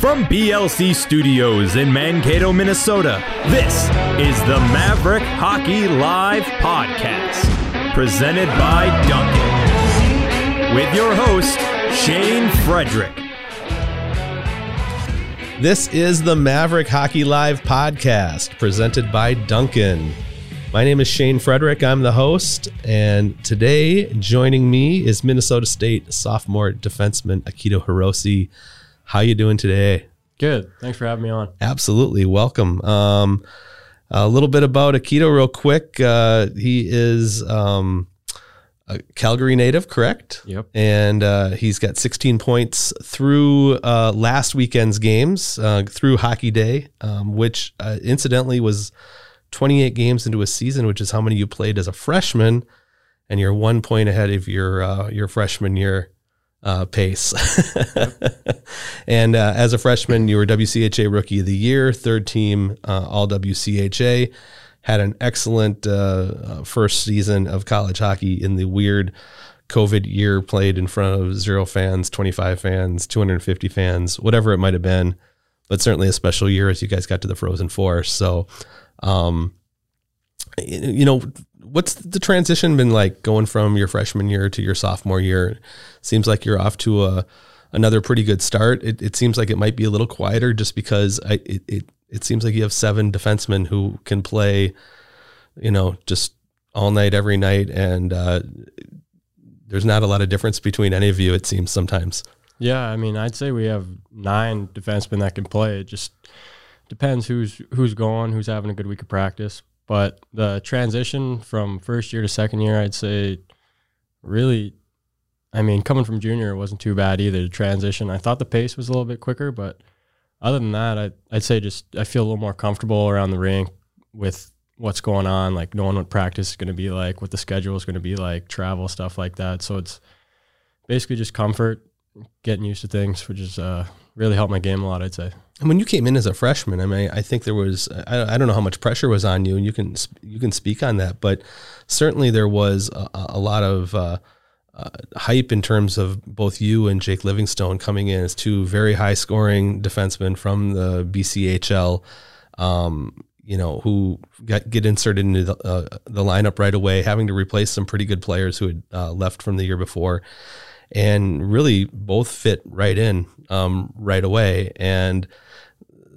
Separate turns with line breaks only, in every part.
From BLC Studios in Mankato, Minnesota, this is the Maverick Hockey Live Podcast, presented by Duncan. With your host, Shane Frederick.
This is the Maverick Hockey Live podcast presented by Duncan. My name is Shane Frederick. I'm the host, and today joining me is Minnesota State sophomore defenseman Akito Hirose. How you doing today?
Good. Thanks for having me on.
Absolutely, welcome. Um, a little bit about Akito, real quick. Uh, he is um, a Calgary native, correct?
Yep.
And uh, he's got 16 points through uh, last weekend's games, uh, through Hockey Day, um, which uh, incidentally was 28 games into a season, which is how many you played as a freshman, and you're one point ahead of your uh, your freshman year uh, pace. and uh, as a freshman, you were WCHA Rookie of the Year, third team uh, All WCHA. Had an excellent uh, first season of college hockey in the weird COVID year. Played in front of zero fans, 25 fans, 250 fans, whatever it might have been. But certainly a special year as you guys got to the Frozen Four. So, um, you know, what's the transition been like going from your freshman year to your sophomore year? Seems like you're off to a another pretty good start. It, it seems like it might be a little quieter just because I, it, it it seems like you have seven defensemen who can play, you know, just all night every night, and uh, there's not a lot of difference between any of you. It seems sometimes.
Yeah, I mean, I'd say we have nine defensemen that can play. It just depends who's who's going, who's having a good week of practice. But the transition from first year to second year, I'd say, really, I mean, coming from junior, it wasn't too bad either. The transition, I thought the pace was a little bit quicker, but other than that, I, I'd say just I feel a little more comfortable around the rink with what's going on, like knowing what practice is going to be like, what the schedule is going to be like, travel stuff like that. So it's basically just comfort, getting used to things, which is uh, really helped my game a lot. I'd say.
And when you came in as a freshman, I mean, I think there was I, I don't know how much pressure was on you, and you can you can speak on that, but certainly there was a, a lot of uh, uh, hype in terms of both you and Jake Livingstone coming in as two very high scoring defensemen from the BCHL. Um, you know, who got get inserted into the, uh, the lineup right away, having to replace some pretty good players who had uh, left from the year before, and really both fit right in um, right away. And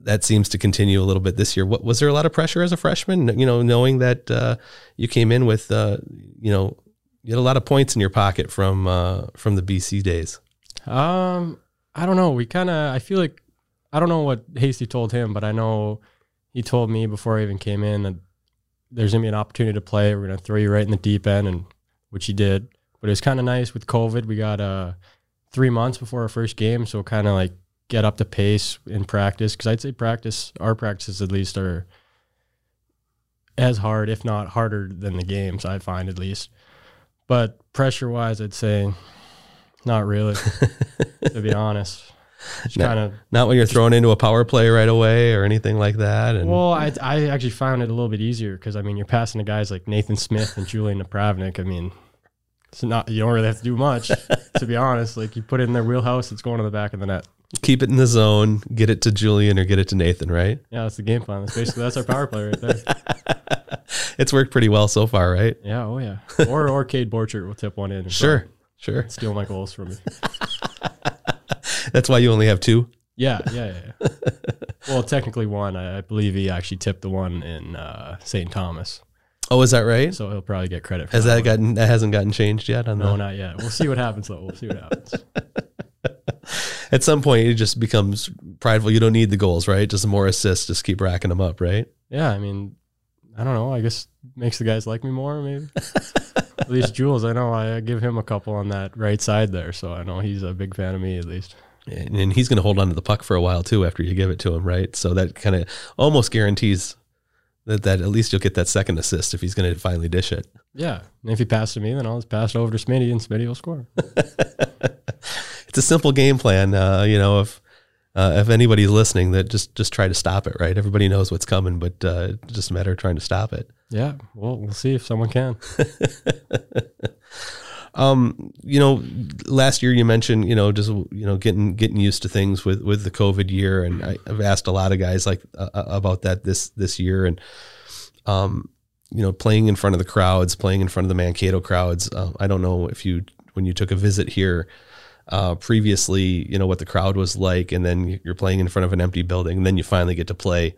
that seems to continue a little bit this year. What was there a lot of pressure as a freshman? You know, knowing that uh, you came in with, uh, you know, you had a lot of points in your pocket from uh, from the BC days.
Um, I don't know. We kind of. I feel like I don't know what Hasty told him, but I know he told me before I even came in that there's gonna be an opportunity to play. We're gonna throw you right in the deep end, and which he did. But it was kind of nice with COVID. We got uh three months before our first game, so kind of like get up to pace in practice because I'd say practice, our practices at least, are as hard, if not harder, than the games. I find at least. But pressure wise, I'd say not really. to be honest,
kind of not when you're thrown into a power play right away or anything like that.
And well, I I actually found it a little bit easier because I mean you're passing to guys like Nathan Smith and Julian Napravnik. I mean, it's not you don't really have to do much to be honest. Like you put it in their wheelhouse, it's going to the back of the net.
Keep it in the zone, get it to Julian or get it to Nathan, right?
Yeah, that's the game plan. That's basically that's our power play right there.
it's worked pretty well so far, right?
Yeah, oh yeah. Or or Cade Borchardt will tip one in.
Sure, sure.
Steal my goals from me.
That's why you only have two.
Yeah, yeah, yeah. well, technically one. I, I, believe he actually tipped the one in uh, St. Thomas.
Oh, is that right?
So he'll probably get credit.
Has
that,
that gotten? That hasn't gotten changed yet. On
no,
the...
not yet. We'll see what happens though. We'll see what happens.
At some point, it just becomes prideful. You don't need the goals, right? Just more assists. Just keep racking them up, right?
Yeah, I mean, I don't know. I guess makes the guys like me more, maybe. at least Jules, I know I give him a couple on that right side there, so I know he's a big fan of me at least.
And he's going to hold on to the puck for a while too after you give it to him, right? So that kind of almost guarantees that, that at least you'll get that second assist if he's going to finally dish it.
Yeah, and if he passes to me, then I'll just pass it over to Smitty, and Smitty will score.
it's a simple game plan. Uh, you know, if uh, if anybody's listening, that just just try to stop it. Right, everybody knows what's coming, but uh, just a matter of trying to stop it.
Yeah, well, we'll see if someone can.
Um, you know, last year you mentioned, you know, just you know, getting getting used to things with with the COVID year, and I, have asked a lot of guys like uh, uh, about that this this year, and um, you know, playing in front of the crowds, playing in front of the Mankato crowds. Uh, I don't know if you when you took a visit here uh, previously, you know, what the crowd was like, and then you're playing in front of an empty building, and then you finally get to play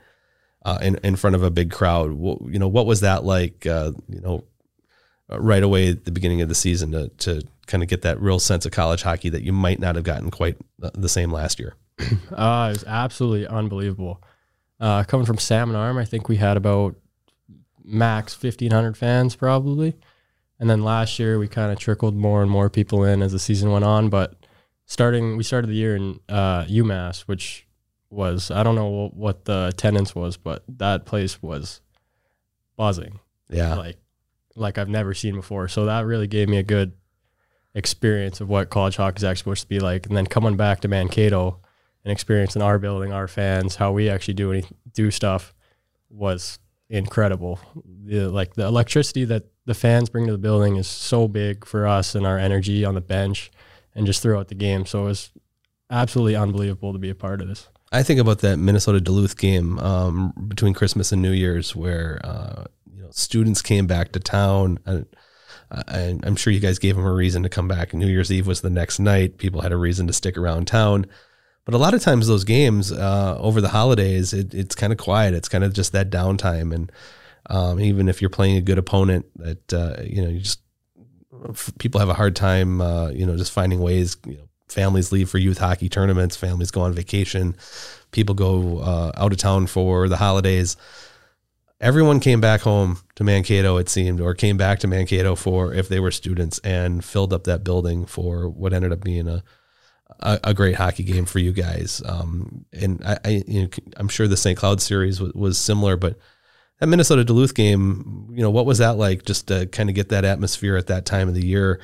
uh, in in front of a big crowd. you know, what was that like? Uh, you know, right away at the beginning of the season to to kind of get that real sense of college hockey that you might not have gotten quite the same last year.
Uh, it was absolutely unbelievable. Uh, coming from Salmon Arm, I think we had about max 1,500 fans probably. And then last year we kind of trickled more and more people in as the season went on. But starting, we started the year in uh, UMass, which was I don't know what the attendance was, but that place was buzzing.
Yeah,
like like I've never seen before. So that really gave me a good experience of what college hockey is actually supposed to be like. And then coming back to Mankato and experiencing our building, our fans, how we actually do any, do stuff was incredible. The, like the electricity that the fans bring to the building is so big for us and our energy on the bench and just throughout the game. So it was absolutely unbelievable to be a part of this.
I think about that Minnesota Duluth game um, between Christmas and New Year's, where uh, know students came back to town, and, uh, and, I'm sure you guys gave them a reason to come back. New Year's Eve was the next night; people had a reason to stick around town. But a lot of times, those games uh, over the holidays, it, it's kind of quiet. It's kind of just that downtime, and um, even if you're playing a good opponent, that uh, you know, you just people have a hard time, uh, you know, just finding ways. You know, families leave for youth hockey tournaments. Families go on vacation. People go uh, out of town for the holidays. Everyone came back home to Mankato, it seemed, or came back to Mankato for if they were students, and filled up that building for what ended up being a a, a great hockey game for you guys. Um, and I, I you know, I'm sure the St. Cloud series was, was similar, but that Minnesota Duluth game, you know, what was that like? Just to kind of get that atmosphere at that time of the year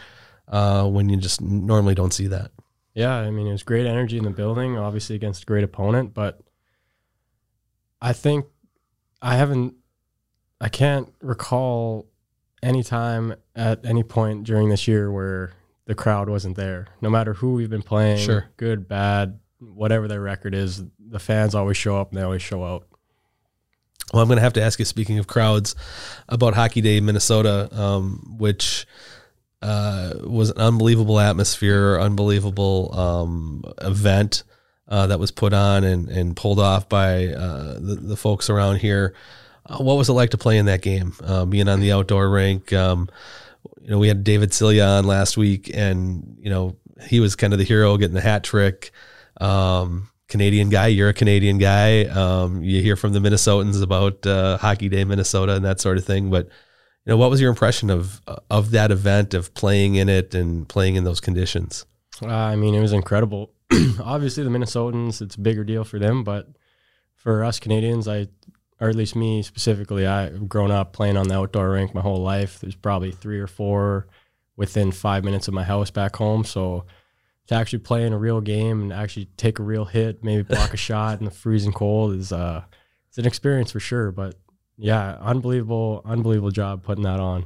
uh, when you just normally don't see that.
Yeah, I mean, it was great energy in the building, obviously against a great opponent, but I think I haven't, I can't recall any time at any point during this year where the crowd wasn't there. No matter who we've been playing,
sure.
good, bad, whatever their record is, the fans always show up and they always show out.
Well, I'm going to have to ask you, speaking of crowds, about Hockey Day Minnesota, um, which uh, was an unbelievable atmosphere, unbelievable um, event uh, that was put on and, and pulled off by uh, the, the, folks around here. What was it like to play in that game, uh, being on the outdoor rink? Um, you know, we had David Silye on last week, and you know he was kind of the hero, getting the hat trick. Um, Canadian guy, you're a Canadian guy. Um, you hear from the Minnesotans about uh, Hockey Day Minnesota and that sort of thing. But you know, what was your impression of of that event, of playing in it and playing in those conditions?
Uh, I mean, it was incredible. Obviously, the Minnesotans, it's a bigger deal for them, but for us Canadians, I or at least me specifically, I've grown up playing on the outdoor rink my whole life. There's probably three or four within five minutes of my house back home. So to actually play in a real game and actually take a real hit, maybe block a shot in the freezing cold is uh, it's an experience for sure. But yeah, unbelievable, unbelievable job putting that on.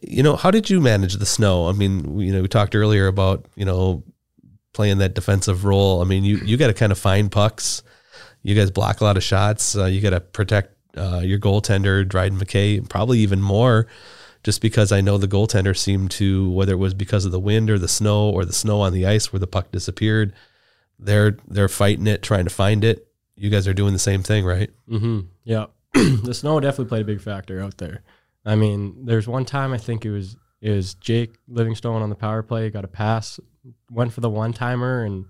You know, how did you manage the snow? I mean, you know, we talked earlier about you know playing that defensive role. I mean, you you got to kind of find pucks you guys block a lot of shots. Uh, you got to protect uh, your goaltender, Dryden McKay, probably even more, just because I know the goaltender seemed to, whether it was because of the wind or the snow or the snow on the ice where the puck disappeared, they're they're fighting it, trying to find it. You guys are doing the same thing, right?
Mm-hmm. Yeah, the snow definitely played a big factor out there. I mean, there's one time I think it was it was Jake Livingstone on the power play got a pass, went for the one timer and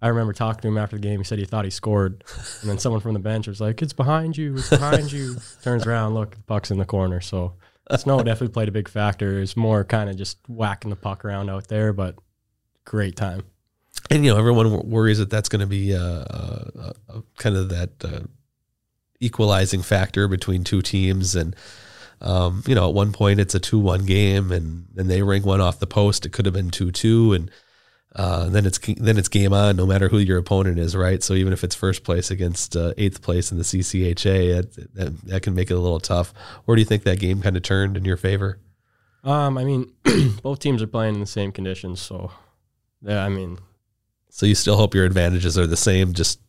I remember talking to him after the game. He said he thought he scored, and then someone from the bench was like, "It's behind you! It's behind you!" Turns around, look, the puck's in the corner. So snow definitely played a big factor. It's more kind of just whacking the puck around out there, but great time.
And you know, everyone worries that that's going to be uh, uh, uh, kind of that uh, equalizing factor between two teams, and um, you know, at one point it's a two-one game, and then they ring one off the post. It could have been two-two, and uh, then it's then it's game on, no matter who your opponent is, right? So even if it's first place against uh, eighth place in the CCHA, that, that, that can make it a little tough. Or do you think that game kind of turned in your favor?
Um, I mean, both teams are playing in the same conditions, so yeah, I mean,
So you still hope your advantages are the same, just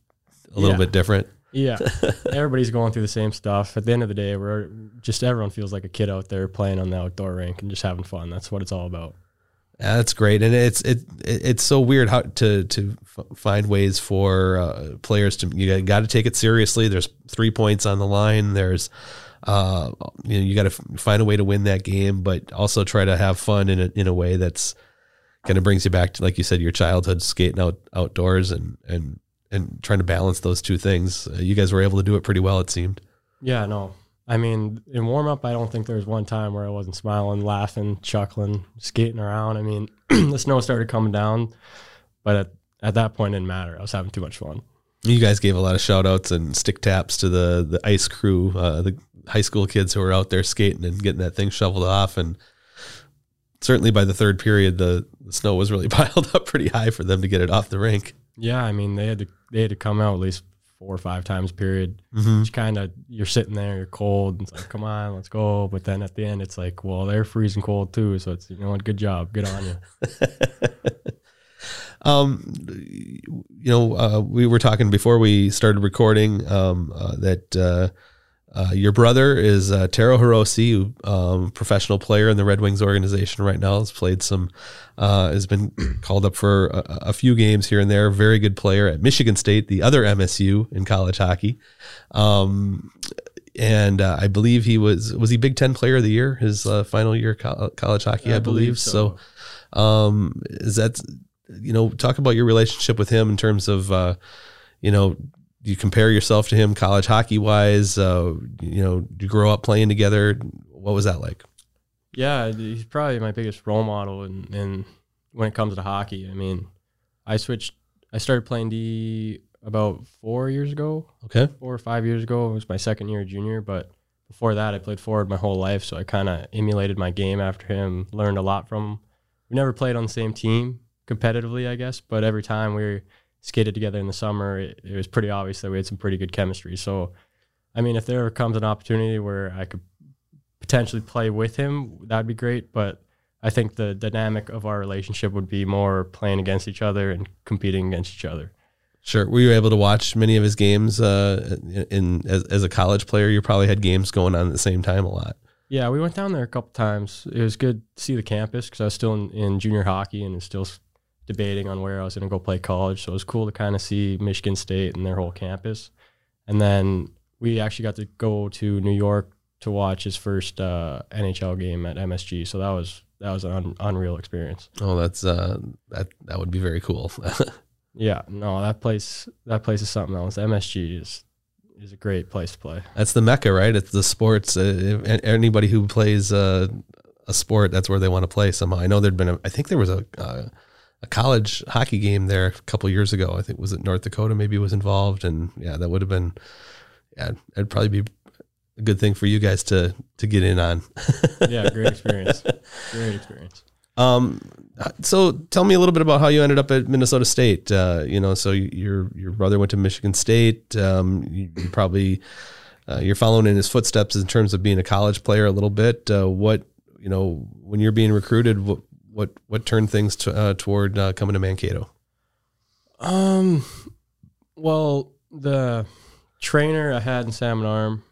a little
Yeah.
bit different.
yeah, everybody's going through the same stuff. At the end of the day, we're just everyone feels like a kid out there playing on the outdoor rink and just having fun. That's what it's all about.
Yeah, that's great, and it's it, it it's so weird how to to find ways for uh, players to you got to take it seriously. There's three points on the line. There's uh you know you got to find a way to win that game, but also try to have fun in a, in a way that's kind of brings you back to like you said your childhood skating out outdoors and and and trying to balance those two things. Uh, you guys were able to do it pretty well, it seemed.
Yeah, no. I mean, in warm up, I don't think there was one time where I wasn't smiling, laughing, chuckling, skating around. I mean, the snow started coming down, but at, at that point, it didn't matter. I was having too much fun.
You guys gave a lot of shout outs and stick taps to the the ice crew, uh, the high school kids who were out there skating and getting that thing shoveled off. And certainly by the third period, the, the snow was really piled up pretty high for them to get it off the rink.
Yeah, I mean, they had to they had to come out at least four or five times period.
Mm-hmm.
Just kind of you're sitting there, you're cold, and it's like, come on, let's go. But then at the end, it's like, well, they're freezing cold too, so it's you know what, good job, good on you.
Um, you know, uh, we were talking before we started recording um, uh, that uh, uh, your brother is uh, Taro Hirose, who, um, professional player in the Red Wings organization right now. Has played some, uh, has been called up for a, a few games here and there. Very good player at Michigan State, the other MSU in college hockey. Um, and uh, I believe he was was he Big Ten Player of the Year his uh, final year co- college hockey, I, believe. so um, is that you know talk about your relationship with him in terms of uh, you know you compare yourself to him college hockey wise uh, you know do you grow up playing together what was that like
Yeah, he's probably my biggest role model and in when it comes to hockey. I mean, I switched. I started playing D about four years ago,
okay
four or five years ago. It was my second year junior, but before that, I played forward my whole life. So I kind of emulated my game after him, learned a lot from him. We never played on the same team competitively, I guess, but every time we skated together in the summer, it, it was pretty obvious that we had some pretty good chemistry. So, I mean, if there ever comes an opportunity where I could potentially play with him, that'd be great. But I think the dynamic of our relationship would be more playing against each other and competing against each other.
sure were you able to watch many of his games uh, in, in as, as a college player you probably had games going on at the same time a lot
Yeah, we went down there a couple times. It was good to see the campus because I was still in, in junior hockey and was still debating on where I was going to go play college. So it was cool to kind of see Michigan State and their whole campus. And then we actually got to go to New York to watch his first uh, NHL game at MSG. So that was that was an un- unreal experience.
oh that's uh, that that would be very cool
Yeah, no, that place that place is something else. MSG is is a great place to play.
That's the mecca, right? It's the sports. Uh, if- anybody who plays uh, a sport, that's where they want to play somehow. I know there'd been, a, I think there was a uh, a college hockey game there a couple years ago. I think was it North Dakota maybe was involved, and yeah, that would have been, yeah, it'd probably be a good thing for you guys to to get in on.
Yeah, great experience. great experience.
Um, so tell me a little bit about how you ended up at Minnesota State. Uh, you know, so your your brother went to Michigan State. Um, you, you probably uh, you're following in his footsteps in terms of being a college player a little bit. Uh, what you know when you're being recruited, what what what turned things to, uh, toward uh, coming to Mankato?
Um, well, the trainer I had in Salmon Arm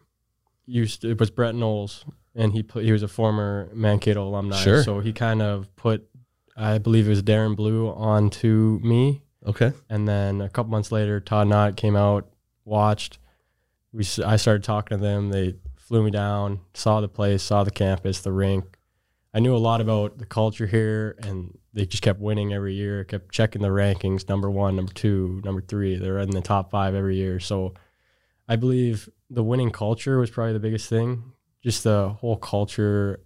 used it was Brett Knowles, and he put, he was a former Mankato alumni.
Sure.
So he kind of put, I believe it was Darren Blue onto me,
Okay,
and then a couple months later, Todd Knott came out, watched. We I started talking to them. They flew me down, saw the place, saw the campus, the rink. I knew a lot about the culture here, and they just kept winning every year. Kept checking the rankings, number one, number two, number three. They're in the top five every year. So, I believe the winning culture was probably the biggest thing. Just the whole culture,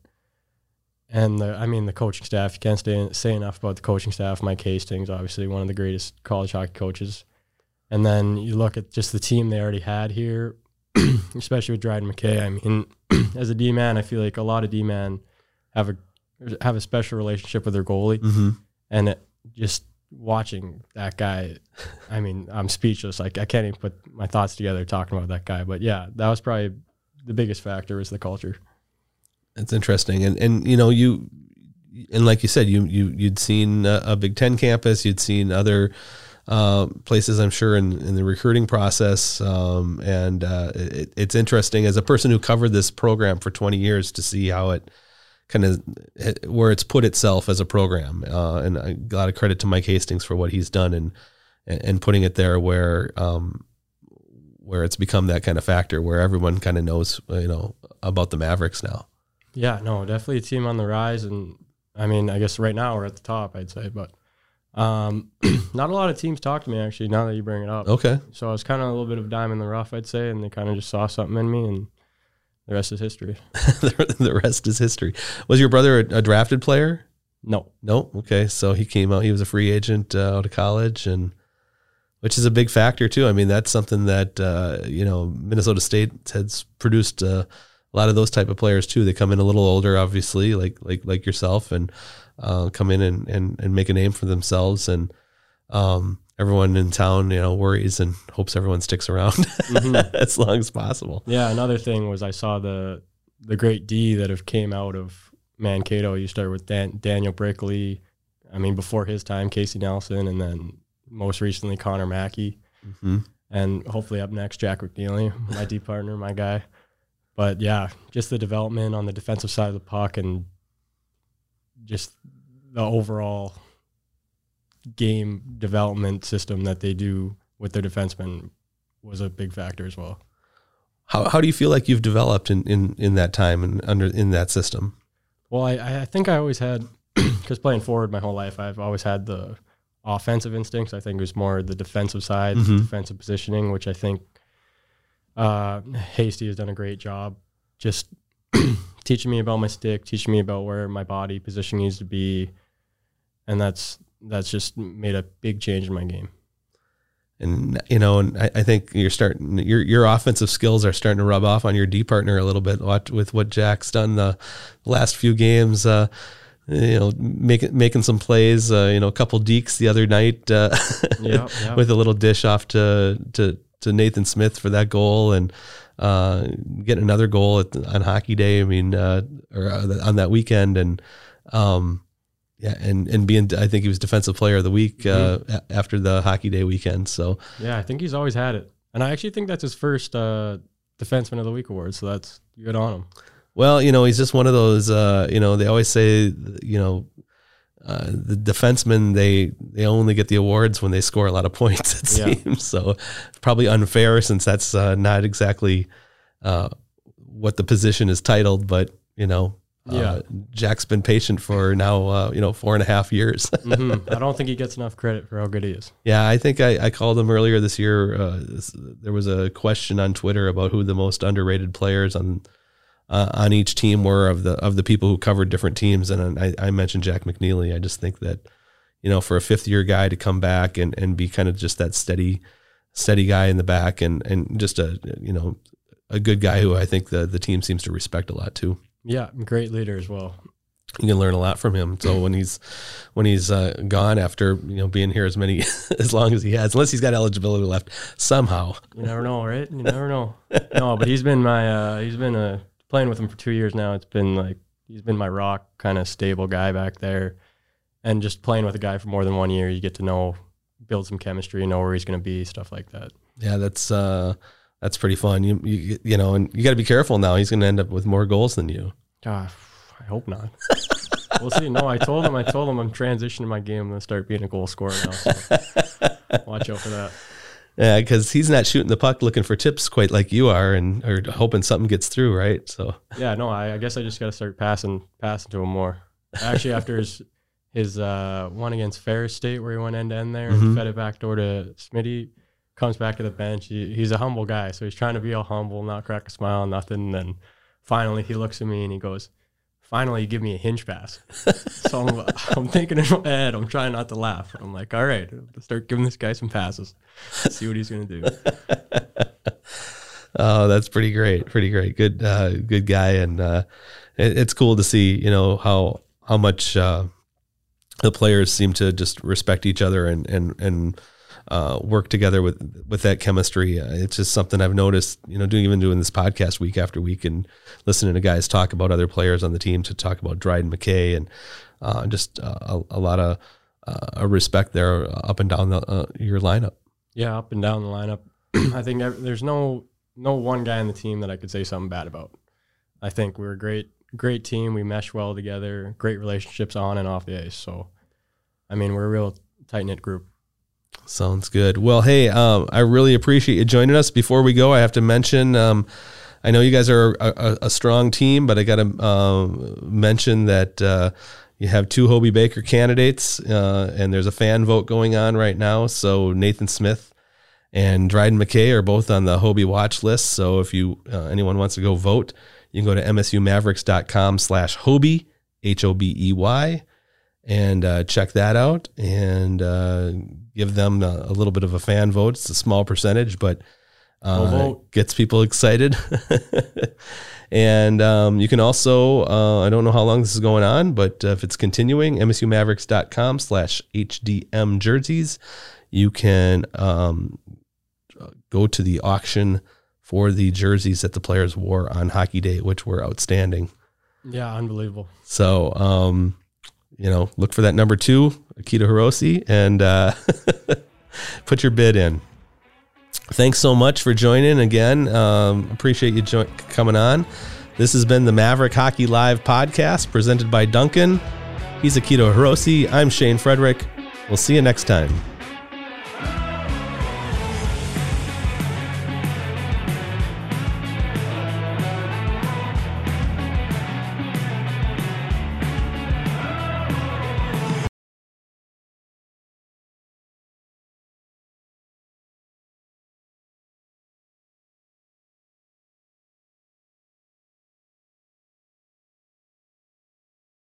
and the I mean the coaching staff. You can't stay, say enough about the coaching staff. Mike Hastings, obviously one of the greatest college hockey coaches. And then you look at just the team they already had here, especially with Dryden McKay. I mean, as a D man, I feel like a lot of D man have a have a special relationship with their goalie,
mm-hmm.
and it, just watching that guy, I mean, I'm speechless. Like I can't even put my thoughts together talking about that guy. But yeah, that was probably the biggest factor is the culture.
It's interesting, and and you know you, and like you said, you you you'd seen a, a Big Ten campus, you'd seen other uh, places, I'm sure, in, in the recruiting process, um, and uh, it, it's interesting as a person who covered this program for 20 years to see how it kind of where it's put itself as a program, uh, and a lot of credit to Mike Hastings for what he's done and and putting it there where um, where it's become that kind of factor where everyone kind of knows you know about the Mavericks now.
Yeah, no, definitely a team on the rise, and I mean, I guess right now we're at the top, I'd say, but um, not a lot of teams talk to me actually. Now that you bring it up,
Okay,
so I was kind of a little bit of a dime in the rough, I'd say, and they kind of just saw something in me, and the rest is history.
the the rest is history. Was your brother a, a drafted player?
No,
No. Okay, so he came out. He was a free agent uh, out of college, and which is a big factor too. I mean, that's something that uh, you know Minnesota State has produced uh, a lot of those type of players too. They come in a little older, obviously, like like like yourself, and uh, come in and, and and make a name for themselves. And um, everyone in town, you know, worries and hopes everyone sticks around
Mhm.
as long as possible.
Yeah, another thing was I saw the the great D that have came out of Mankato. You start with Dan, Daniel Brickley. I mean, before his time, Casey Nelson, and then most recently Connor Mackey,
hmm
and hopefully up next Jack McNeely, my D partner, my guy. But yeah, just the development on the defensive side of the puck and just the overall game development system that they do with their defensemen was a big factor as well.
How how do you feel like you've developed in in, in that time and under in that system?
Well, I, I think I always had, because playing forward my whole life, I've always had the offensive instincts. I think it was more the defensive side,
Mhm.
defensive positioning, which I think uh, Hasty has done a great job just teaching me about my stick, teaching me about where my body position needs to be. And that's that's just made a big change in my game.
and you know, and I, I think you're starting your your offensive skills are starting to rub off on your D partner a little bit. What with what Jack's done the last few games, uh, you know, making making some plays. Uh, you know, a couple deeks the other night uh,
Yeah, yeah.
with a little dish off to to to Nathan Smith for that goal and. Uh, getting another goal at, on hockey day. I mean, uh, or uh, on that weekend, and um, yeah, and and being, I think he was defensive player of the week uh, a- after the hockey day weekend. So
Yeah, I think he's always had it. And I actually think that's his first uh, Defenseman of the Week award. So that's good on him.
Well, you know, he's just one of those. Uh, you know, they always say, you know, uh, the defensemen they they only get the awards when they score a lot of points. It
Yeah.
seems so. Probably unfair since that's uh, not exactly uh, what the position is titled. But you know, uh,
Yeah.
Jack's been patient for now. Uh, you know, four and a half years.
hmm I don't think he gets enough credit for how good he is.
Yeah, I think I, I called him earlier this year. Uh, this- there was a question on Twitter about who the most underrated players on uh, on each team were of the of the people who covered different teams, and I, I mentioned Jack McNeely. I just think that you know for a fifth year guy to come back and, and be kind of just that steady steady guy in the back and and just a you know a good guy who I think the the team seems to respect a lot too.
Yeah, great leader as well.
You can learn a lot from him. So when he's when he's uh, gone after you know being here as many as long as he has, unless he's got eligibility left somehow.
You never know, right? You never know. No, but he's been my uh, he's been uh, playing with him for two years now. It's been like he's been my rock kind of stable guy back there, and just playing with a guy for more than one year, you get to know, build some chemistry, know where he's going to be, stuff like that.
Yeah, that's uh, that's pretty fun. You you, you know, and you got to be careful now. He's going to end up with more goals than you.
Ah, I hope not. we'll see. No, I told him. I told him I'm transitioning my game. I'm gonna start being a goal scorer now. So watch out for that.
Yeah, because he's not shooting the puck looking for tips quite like you are, and or hoping something gets through, right? So
Yeah, no, I, I guess I just got to start passing, passing to him more. Actually, after his his uh, one against Ferris State, where he went end to end there
Mhm.
and fed it back door to Smitty, comes back to the bench. He, he's a humble guy, so he's trying to be all humble, not crack a smile, nothing. And then finally, he looks at me and he goes, "Finally, you give me a hinge pass." so I'm, I'm thinking in my head, I'm trying not to laugh. I'm like, "All right, let's start giving this guy some passes, see what he's gonna do."
Oh, that's pretty great. Pretty great. Good, uh, good guy, and uh, it, it's cool to see. You know how how much uh, the players seem to just respect each other and and and uh, work together with with that chemistry. Uh, it's just something I've noticed, you know, doing even doing this podcast week after week and listening to guys talk about other players on the team to talk about Dryden McKay and uh, just uh, a, a, lot of uh, respect there up and down the, uh, your lineup.
Yeah, up and down the lineup. I think there's no no one guy on the team that I could say something bad about. I think we're a great great team. We mesh well together. Great relationships on and off the ice. So, I mean, we're a real tight knit group.
Sounds good. Well, hey, um, I really appreciate you joining us. Before we go, I have to mention. Um, I know you guys are a, a strong team, but I got to um, mention that uh, you have two Hobey Baker candidates, uh, and there's a fan vote going on right now. So Nathan Smith and Dryden McKay are both on the Hobey watch list. So if you uh, anyone wants to go vote, you can go to msumavericks.com slash Hobey, H O B E Y, and uh, check that out and uh, give them a, a, little bit of a fan vote. It's a small percentage, but uh, gets people excited. and um, you can also, uh, I don't know how long this is going on, but uh, if it's continuing, msumavericks.com slash HDM jerseys, you can um, go to the auction for the jerseys that the players wore on Hockey Day, which were outstanding.
Yeah, unbelievable.
So, um, you know, look for that number two, Akito Hirose, and uh, put your bid in. Thanks so much for joining again. Um, appreciate you jo- coming on. This has been the Maverick Hockey Live podcast presented by Duncan. He's Akito Hirose. I'm Shane Frederick. We'll see you next time.